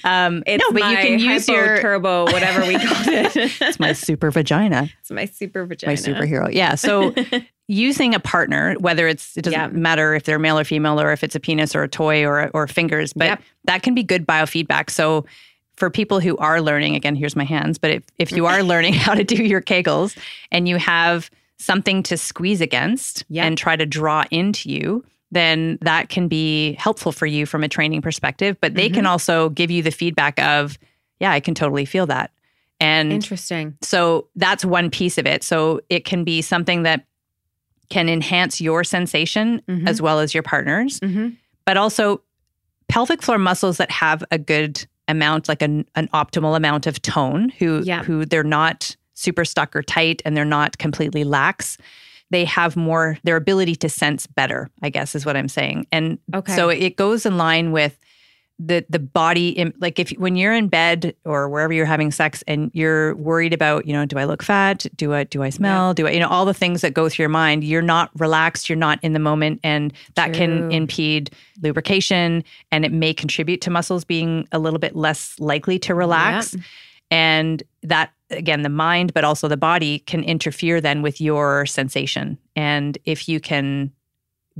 um, It's no, but you can use your. turbo, whatever we called it. it's my super vagina, It's my super vagina. my superhero. Yeah. So using a partner, whether it's it doesn't Yeah. matter if they're male or female, or if it's a penis or a toy or or fingers, but Yep. that can be good biofeedback. So for people who are learning, again, here's my hands. But if if you are learning how to do your Kegels and you have something to squeeze against and try to draw into you. Then that can be helpful for you from a training perspective, but they Mm-hmm. can also give you the feedback of, yeah, I can totally feel that. And Interesting. so that's one piece of it. So it can be something that can enhance your sensation Mhm. as well as your partner's, Mm-hmm. but also pelvic floor muscles that have a good amount, like an, an optimal amount of tone, who Yeah. who they're not super stuck or tight and they're not completely lax. They have more their ability to sense better, I guess is what I'm saying. And Okay. so it goes in line with the the body im- like if when you're in bed or wherever you're having sex and you're worried about you know do i look fat? Do i do i smell? Do i you know all the things that go through your mind you're not relaxed you're not in the moment and that can impede lubrication and it may contribute to muscles being a little bit less likely to relax. And that again the mind but also the body can interfere then with your sensation. And if you can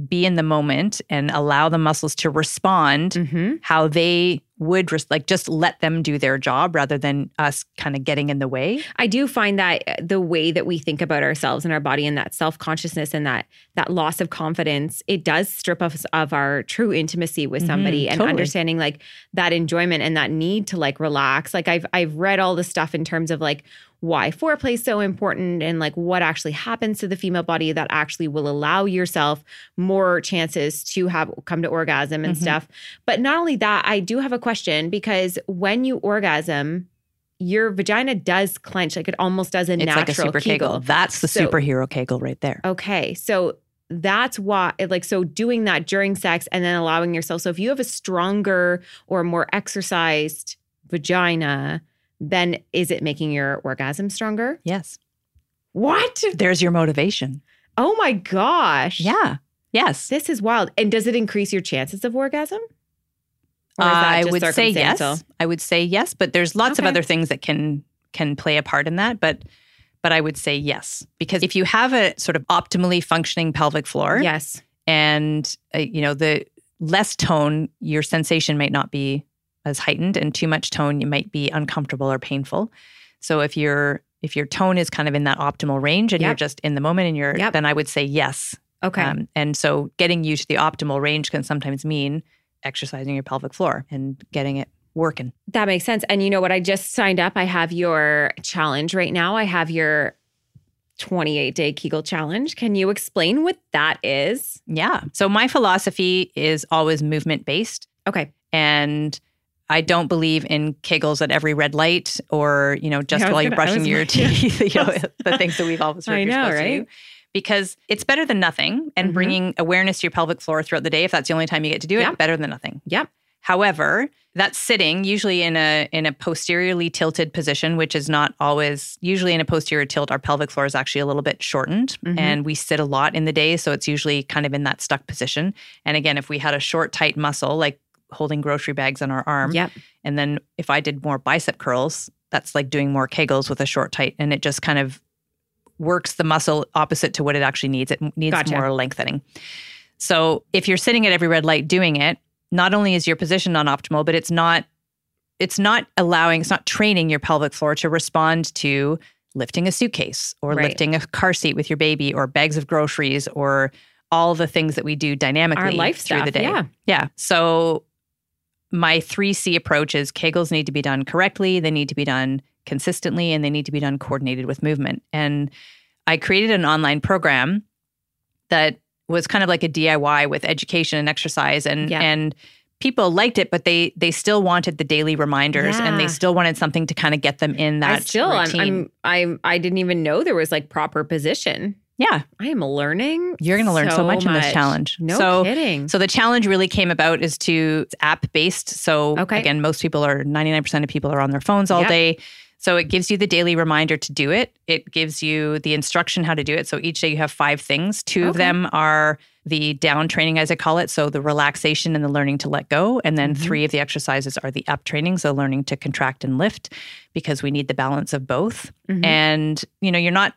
be in the moment and allow the muscles to respond Mm-hmm. how they would res- like just let them do their job rather than us kind of getting in the way I do find that uh, the way that we think about ourselves and our body and that self-consciousness and that that loss of confidence, it does strip us of our true intimacy with Mhm, somebody and totally. understanding like that enjoyment and that need to like relax. Like I've I've read all the stuff in terms of like why foreplay is so important and like what actually happens to the female body that actually will allow yourself more chances to have come to orgasm and Mhm. stuff. But not only that, I do have a question because when you orgasm, your vagina does clench like it almost does a it's natural like a super kegel. kegel. that's the So- superhero kegel right there Okay, so that's why like so doing that during sex and then allowing yourself so if you have a stronger or more exercised vagina then is it making your orgasm stronger? yes What? there's your motivation Oh my gosh. yeah yes This is wild. And does it increase your chances of orgasm? Or I would say yes. I would say yes, but there's lots of other things that can can play a part in that. But but I would say yes because if you have a sort of optimally functioning pelvic floor, Yes. and uh, you know the less tone, your sensation might not be as heightened, and too much tone, you might be uncomfortable or painful. So if your if your tone is kind of in that optimal range and you're just in the moment and you're Yep. then I would say yes. Okay. Um, and so getting you to the optimal range can sometimes mean exercising your pelvic floor and getting it working. That makes sense. And you know what? I just signed up. I have your challenge right now. I have your 28 day Kegel challenge. Can you explain what that is? Yeah. So my philosophy is always movement based. Okay. And I don't believe in kegels at every red light or, you know, just Yeah, while you're gonna- brushing was- your teeth, you know, the things that we've always heard I you're know, right? Because it's better than nothing. And Mhm. bringing awareness to your pelvic floor throughout the day, if that's the only time you get to do it, Yeah. better than nothing. Yep. However, that's sitting usually in a in a posteriorly tilted position, which is not always usually in a posterior tilt. Our pelvic floor is actually a little bit shortened, Mhm. and we sit a lot in the day, so it's usually kind of in that stuck position. And again, if we had a short, tight muscle like holding grocery bags on our arm, Yep. and then if I did more bicep curls, that's like doing more kegels with a short, tight, and it just kind of works the muscle opposite to what it actually needs. It needs Gotcha. more lengthening. So if you're sitting at every red light doing it, not only is your position not optimal, but it's not it's not allowing, it's not training your pelvic floor to respond to lifting a suitcase or Right. lifting a car seat with your baby or bags of groceries or all the things that we do dynamically life through stuff, the day. yeah. Yeah. So my 3C approach is Kegels need to be done correctly, they need to be done consistently, and they need to be done coordinated with movement. And I created an online program that was kind of like a DIY with education and exercise and Yeah. and people liked it but they they still wanted the daily reminders and they still wanted something to kind of get them in that I still, I'm. I'm, I, I didn't even know there was like proper position. Yeah I am learning. You're gonna learn so much in this challenge. No So- kidding. So the challenge really came about is to app based. So Okay. again, most people are 99% of people are on their phones all Yep. day. So it gives you the daily reminder to do it. It gives you the instruction how to do it. So each day you have five things. Two of them are the down training, as I call it. So the relaxation and the learning to let go. And then Mhm. three of the exercises are the up training. So learning to contract and lift because we need the balance of both. Mhm. And, you know, you're not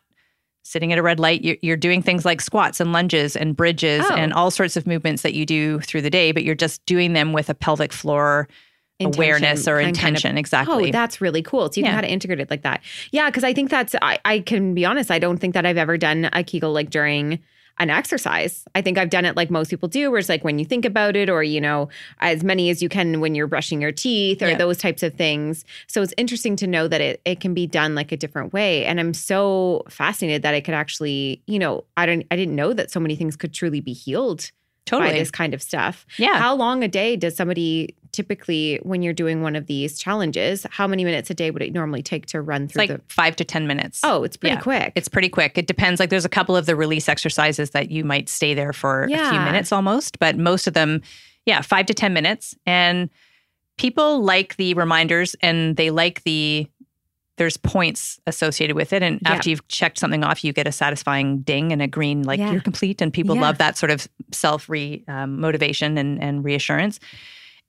sitting at a red light. You're, you're doing things like squats and lunges and bridges Oh. and all sorts of movements that you do through the day, but you're just doing them with a pelvic floor Intention awareness or and kind of- intention. exactly. Oh, that's really cool. So you Yeah. can kind of integrate it like that. Yeah, because I think that's I, I can be honest, I don't think that I've ever done a Kegel like during an exercise. I think I've done it like most people do, where it's like when you think about it, or you know, as many as you can when you're brushing your teeth or Yeah. those types of things. So it's interesting to know that it it can be done like a different way. And I'm so fascinated that I could actually, you know, I don't I didn't know that so many things could truly be healed totally. by this kind of stuff. yeah. How long a day does somebody typically, when you're doing one of these challenges, how many minutes a day would it normally take to run it's through like the? five to 10 minutes. Oh, it's pretty yeah. quick. It's pretty quick. It depends. Like there's a couple of the release exercises that you might stay there for a few minutes almost, but most of them, yeah, five to 10 minutes. And people like the reminders and they like the, there's points associated with it. And Yeah. after you've checked something off, you get a satisfying ding and a green, like Yeah. you're complete. And people Yeah. love that sort of self re um, motivation and, and reassurance.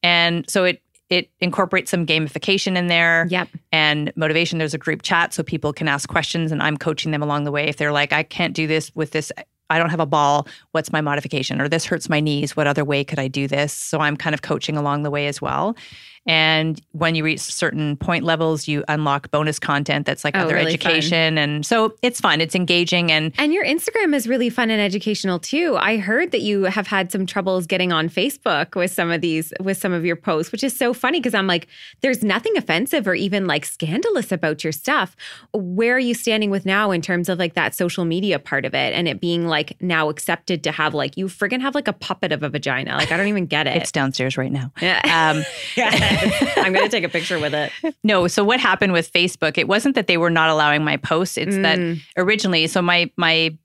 And so it, it incorporates some gamification in there yep. and motivation. There's a group chat so people can ask questions and I'm coaching them along the way. If they're like, I can't do this with this, I don't have a ball, what's my modification? Or this hurts my knees, what other way could I do this? So I'm kind of coaching along the way as well. And when you reach certain point levels, you unlock bonus content that's like Oh, other really education. And so it's fun, it's engaging. And And your Instagram is really fun and educational too. I heard that you have had some troubles getting on Facebook with some of these, with some of your posts, which is so funny because I'm like, there's nothing offensive or even like scandalous about your stuff. Where are you standing with now in terms of like that social media part of it and it being like now accepted to have like, you friggin' have like a puppet of a vagina? Like, I don't even get it. it's downstairs right now. Yeah. Um. I'm going to take a picture with it. No, so what happened with Facebook? It wasn't that they were not allowing my posts. It's that Mm. originally, so my my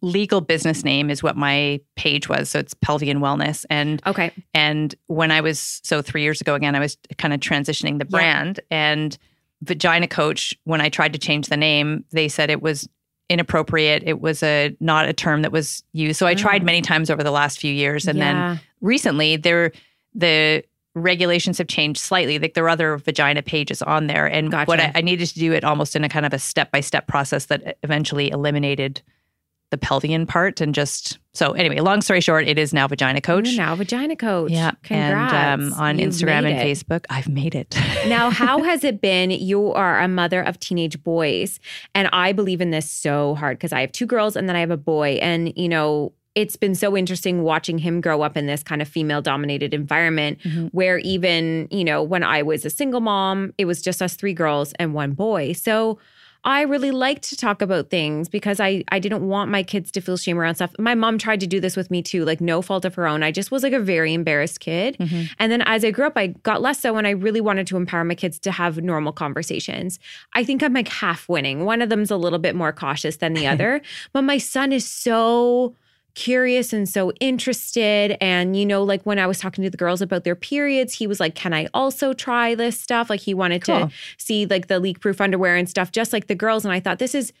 legal business name is what my page was. So it's Pelvienne Wellness, and Okay. and when I was so three years ago again, I was kind of transitioning the Yeah. brand and Vagina Coach. When I tried to change the name, they said it was inappropriate. It was a not a term that was used. So I tried Oh. many times over the last few years, and then recently there the regulations have changed slightly like there are other vagina pages on there and what I, I needed to do it almost in a kind of a step-by-step process that eventually eliminated the pelvienne part and just so anyway long story short it is now vagina coach You're now vagina coach. yeah Congrats. and um, on You've instagram and it. facebook i've made it now, how has it been? You are a mother of teenage boys, and I believe in this so hard because I have two girls and then I have a boy. And, you know, it's been so interesting watching him grow up in this kind of female dominated environment Mhm. where even, you know, when I was a single mom, it was just us three girls and one boy. So, I really liked to talk about things because I I didn't want my kids to feel shame around stuff. My mom tried to do this with me too, like no fault of her own. I just was like a very embarrassed kid. Mhm. And then as I grew up, I got less so and I really wanted to empower my kids to have normal conversations. I think I'm like half winning. One of them's a little bit more cautious than the other, but my son is so curious and so interested. And, you know, like when I was talking to the girls about their periods, he was like, Can I also try this stuff? Like he wanted Cool. to see like the leak proof underwear and stuff, just like the girls. And I thought, this is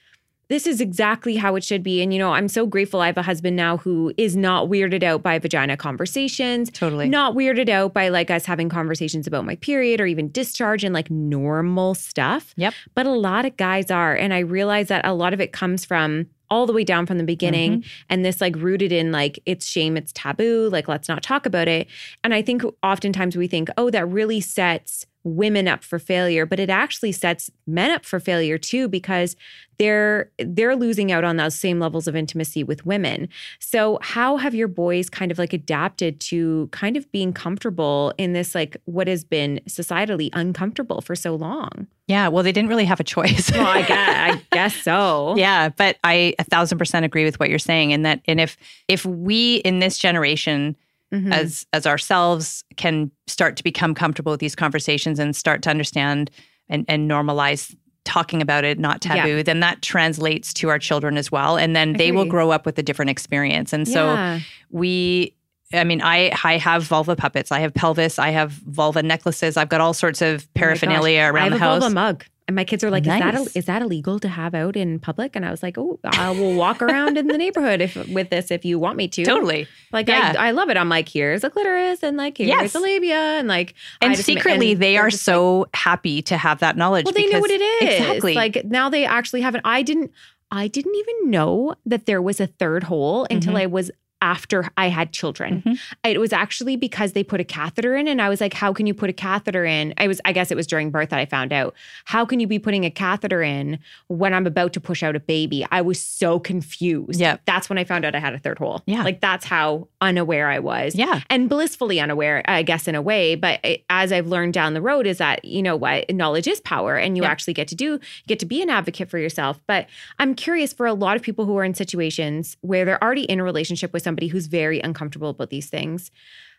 this is exactly how it should be. And, you know, I'm so grateful I have a husband now who is not weirded out by vagina conversations, totally not weirded out by like us having conversations about my period or even discharge and like normal stuff. Yep. But a lot of guys are. And I realize that a lot of it comes from all the way down from the beginning mm-hmm. and this like rooted in like it's shame, it's taboo, like let's not talk about it. And I think oftentimes we think, oh, that really sets women up for failure, but it actually sets men up for failure too because they're they're losing out on those same levels of intimacy with women. So how have your boys kind of like adapted to kind of being comfortable in this like what has been societally uncomfortable for so long? Yeah, well, they didn't really have a choice. Well, I guess, I guess so. yeah, but I a thousand percent agree with what you're saying, and that and if if we in this generation Mhm. as as ourselves can start to become comfortable with these conversations and start to understand and and normalize talking about it not Yeah. taboo then that translates to our children as well and then they will grow up with a different experience and so Yeah. we I mean, I I have vulva puppets. I have pelvis. I have vulva necklaces. I've got all sorts of Oh paraphernalia I around have the a house. vulva mug. And my kids are like, Nice. is that is that illegal to have out in public? And I was like, oh, I will walk around in the neighborhood if with this if you want me to. Totally. Like Yeah. I, I love it. I'm like, here's a clitoris and like here's Yes. the labia and like And just- secretly, and they are just like, so happy to have that knowledge. well, they know what it is. Exactly. Like now they actually have it. I didn't. I didn't even know that there was a third hole until Mhm. I was after I had children. Mhm. It was actually because they put a catheter in, and I was like, "How can you put a catheter in?" I was, I guess, it was during birth that I found out. How can you be putting a catheter in when I'm about to push out a baby? I was so confused. Yeah. that's when I found out I had a third hole. Yeah. like that's how unaware I was yeah. and blissfully unaware, I guess, in a way. But it, as I've learned down the road, is that you know what knowledge is power, and you Yeah. actually get to do get to be an advocate for yourself. But I'm curious for a lot of people who are in situations where they're already in a relationship with somebody who's very uncomfortable about these things.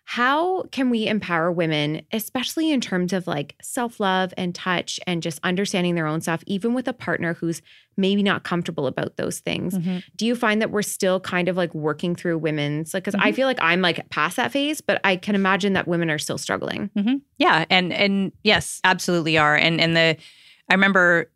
How can we empower women, especially in terms of like self love and touch and just understanding their own stuff, even with a partner who's maybe not comfortable about those things? Mhm. do you find that we're still kind of like working through women's like because i feel like i'm like past that phase but i can imagine that women are still struggling Yeah, and and yes, absolutely are. And and the I remember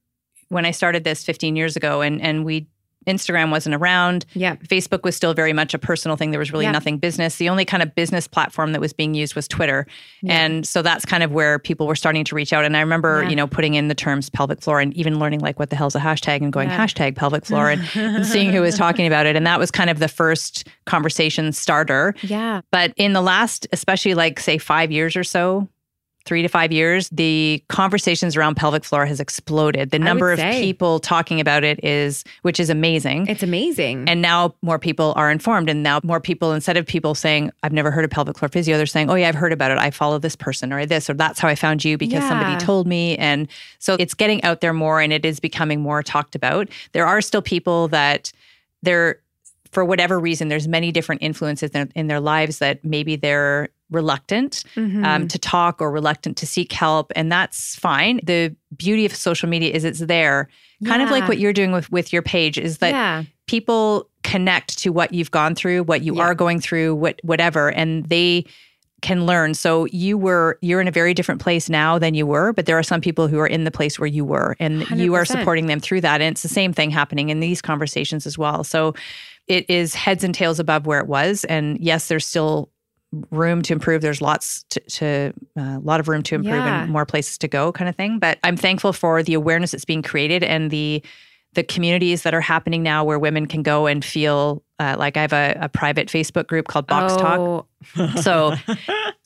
when I started this 15 years ago, and and we Instagram wasn't around. yeah Facebook was still very much a personal thing. There was really Yeah. nothing business. The only kind of business platform that was being used was Twitter. Yeah. And so that's kind of where people were starting to reach out. And I remember, Yeah. you know, putting in the terms pelvic floor and even learning like what the hell's a hashtag and going hashtag pelvic floor and, and seeing who was talking about it. And that was kind of the first conversation starter. yeah But in the last, especially like say five years or so, three to five years, the conversations around pelvic floor has exploded. The number of people talking about it is, which is amazing. it's amazing And now more people are informed. And now more people, instead of people saying, I've never heard of pelvic floor physio, they're saying, Oh, yeah, I've heard about it. I follow this person or this, or that's how I found you because Yeah. somebody told me. And so it's getting out there more and it is becoming more talked about. There are still people that they're, for whatever reason, there's many different influences in, in their lives that maybe they're reluctant Mhm. um, to talk or reluctant to seek help, and that's fine. The beauty of social media is it's there, kind of like what you're doing with with your page, is that yeah people connect to what you've gone through, what you Yeah. are going through, what whatever, and they can learn. So you were you're in a very different place now than you were, but there are some people who are in the place where you were and you are supporting them through that. And it's the same thing happening in these conversations as well. So it is heads and tails above where it was. And yes, there's still room to improve. There's lots to, to a lot of room to improve Yeah. and more places to go, kind of thing. But I'm thankful for the awareness that's being created and the the communities that are happening now where women can go and feel uh, like I have a, a private Facebook group called Box Talk. Oh, So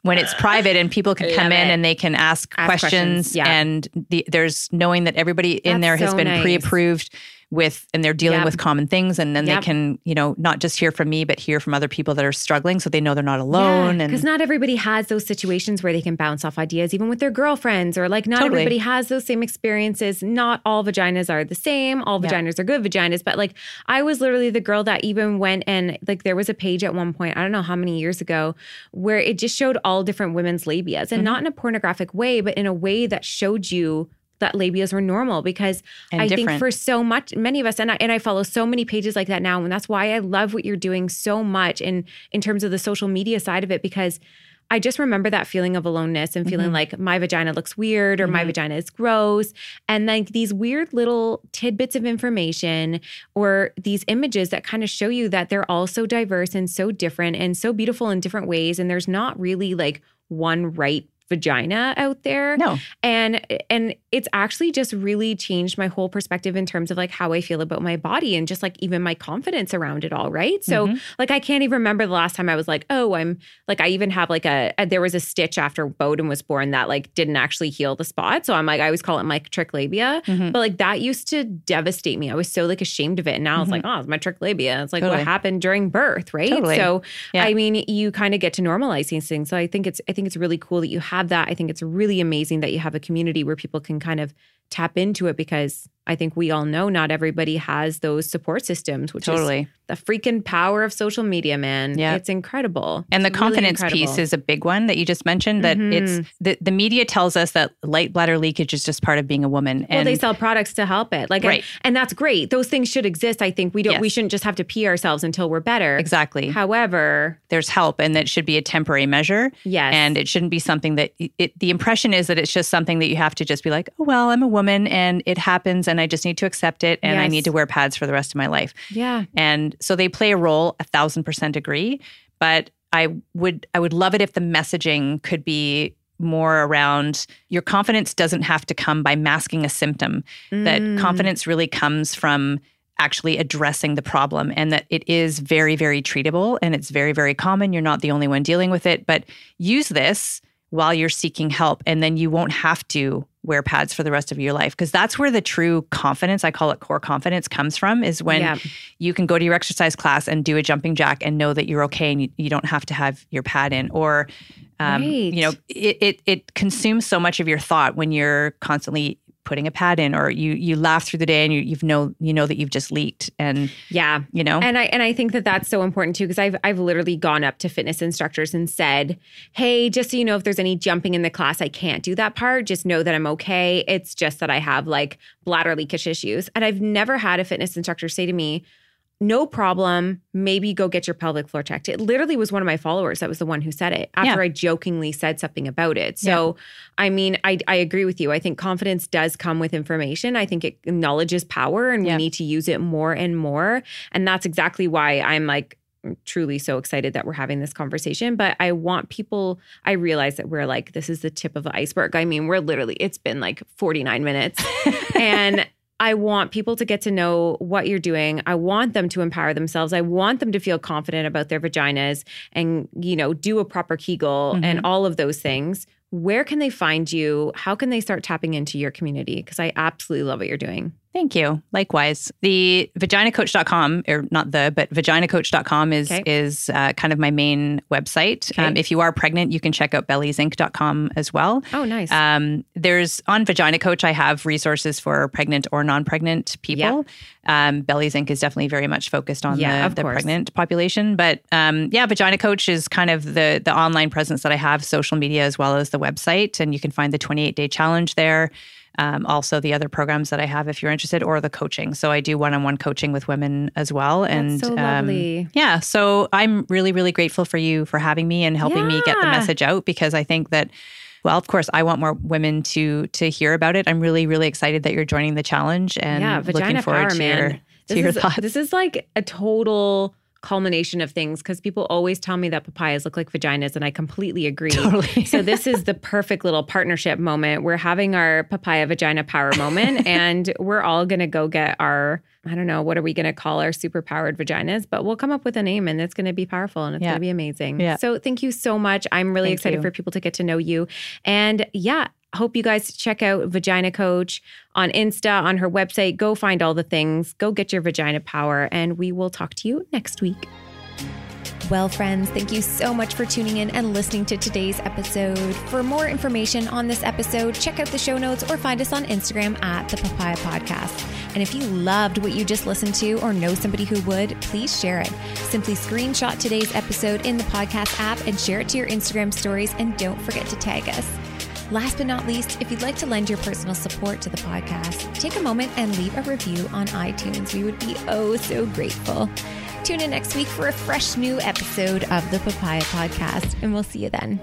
when it's private and people can come in it. and they can ask, Ask questions, questions, yeah. and the, there's knowing that everybody in That's there has so been nice. pre-approved with and they're dealing Yep. with common things and then Yep. they can you know not just hear from me but hear from other people that are struggling so they know they're not alone and because not everybody has those situations where they can bounce off ideas, even with their girlfriends, or like not Totally. everybody has those same experiences. Not all vaginas are the same. All Yeah. vaginas are good vaginas, but like I was literally the girl that even went and like there was a page at one point, I don't know how many years ago, where it just showed all different women's labias Mm-hmm. and not in a pornographic way, but in a way that showed you that labias were normal because And I think for so much many of us and I, and I follow so many pages like that now and that's why I love what you're doing so much in in terms of the social media side of it because I just remember that feeling of aloneness and feeling Mhm. like my vagina looks weird or my Mhm. vagina is gross and like these weird little tidbits of information or these images that kind of show you that they're all so diverse and so different and so beautiful in different ways and there's not really like one right vagina out there. No. And and it's actually just really changed my whole perspective in terms of like how I feel about my body and just like even my confidence around it all, right? So Mhm. like I can't even remember the last time I was like, "Oh, I'm like I even have like a, a there was a stitch after Bowden was born that like didn't actually heal the spot." So I'm like I always call it my trichlabia. Mhm. But like that used to devastate me. I was so like ashamed of it. And now it's like, oh, it's my trichlabia. It's like Totally. what happened during birth, right? Totally. So Yeah. I mean, you kind of get to normalize these things. So I think it's I think it's really cool that you have that. I think it's really amazing that you have a community where people can kind of tap into it because I think we all know not everybody has those support systems, which is Totally. the freaking power of social media, man. Yeah. It's incredible. And the It's really confidence piece is a big one that you just mentioned. That Mhm. it's the, the media tells us that light bladder leakage is just part of being a woman. well, And they sell products to help it, like, Right. and, and that's great. Those things should exist. I think we don't. We shouldn't just have to pee ourselves until we're better. exactly However, there's help, and that should be a temporary measure. yes, And it shouldn't be something that it, the impression is that it's just something that you have to just be like, oh, well, I'm a woman and it happens and I just need to accept it and I need to wear pads for the rest of my life. yeah, And so they play a role, a thousand percent agree. But I would I would love it if the messaging could be more around your confidence doesn't have to come by masking a symptom. That Mm. confidence really comes from actually addressing the problem and that it is very, very treatable and it's very, very common. You're not the only one dealing with it. But use this while you're seeking help and then you won't have to wear pads for the rest of your life because that's where the true confidence i call it core confidence comes from is when Yeah. you can go to your exercise class and do a jumping jack and know that you're okay and you, you don't have to have your pad in or um, Right. you know it, it it consumes so much of your thought when you're constantly putting a pad in or you you laugh through the day and you you've know you know that you've just leaked and yeah. you know And I and I think that that's so important too because I've I've literally gone up to fitness instructors and said, "Hey, just so you know, if there's any jumping in the class, I can't do that part. Just know that I'm okay. It's just that I have like bladder leakage issues." And I've never had a fitness instructor say to me, "No problem. Maybe go get your pelvic floor checked." It literally was one of my followers that was the one who said it after Yeah. I jokingly said something about it. So, I mean, I I agree with you. I think confidence does come with information. I think it knowledge is power, and Yeah. we need to use it more and more. And that's exactly why I'm like truly so excited that we're having this conversation. But I want people, I realize that we're like, this is the tip of the iceberg. I mean, we're literally, it's been like 49 minutes. and I want people to get to know what you're doing. I want them to empower themselves. I want them to feel confident about their vaginas and, you know, do a proper Kegel and mm-hmm. all of those things. Where can they find you? How can they start tapping into your community? Because I absolutely love what you're doing. Thank you. Likewise. The vaginacoach.com, or not the, but vaginacoach.com is Okay. is uh, kind of my main website. Okay. Um, if you are pregnant, you can check out belliesinc.com as well. Oh, nice. Um, there's on Vagina Coach, I have resources for pregnant or non pregnant people. Um, Bellies Inc is definitely very much focused on Yeah, the, the pregnant population. But um, yeah, Vagina Coach is kind of the, the online presence that I have, social media as well as the website. And you can find the 28 day challenge there. Um, also, the other programs that I have if you're interested, or the coaching. So I do one on one coaching with women as well. and so um, yeah, so I'm really, really grateful for you for having me and helping me get the message out because I think that well, of course, I want more women to to hear about it. I'm really, really excited that you're joining the challenge and yeah, looking forward power, to man. your this to your is, thoughts. This is like a total culmination of things because people always tell me that papayas look like vaginas, and I completely agree. Totally. so this is the perfect little partnership moment. We're having our papaya vagina power moment, and we're all gonna go get our. I don't know what are we going to call our super powered vaginas, but we'll come up with a name and it's going to be powerful and it's Yeah. going to be amazing. Yeah. So thank you so much. I'm really Thank excited you. for people to get to know you. And yeah, hope you guys check out Vagina Coach on Insta, on her website. Go find all the things. Go get your vagina power, and we will talk to you next week. Well, friends, thank you so much for tuning in and listening to today's episode. For more information on this episode, check out the show notes or find us on Instagram at the Papaya Podcast. And if you loved what you just listened to or know somebody who would, please share it. Simply screenshot today's episode in the podcast app and share it to your Instagram stories. And don't forget to tag us. Last but not least, if you'd like to lend your personal support to the podcast, take a moment and leave a review on iTunes. We would be oh so grateful. Tune in next week for a fresh new episode of the Papaya Podcast, and we'll see you then.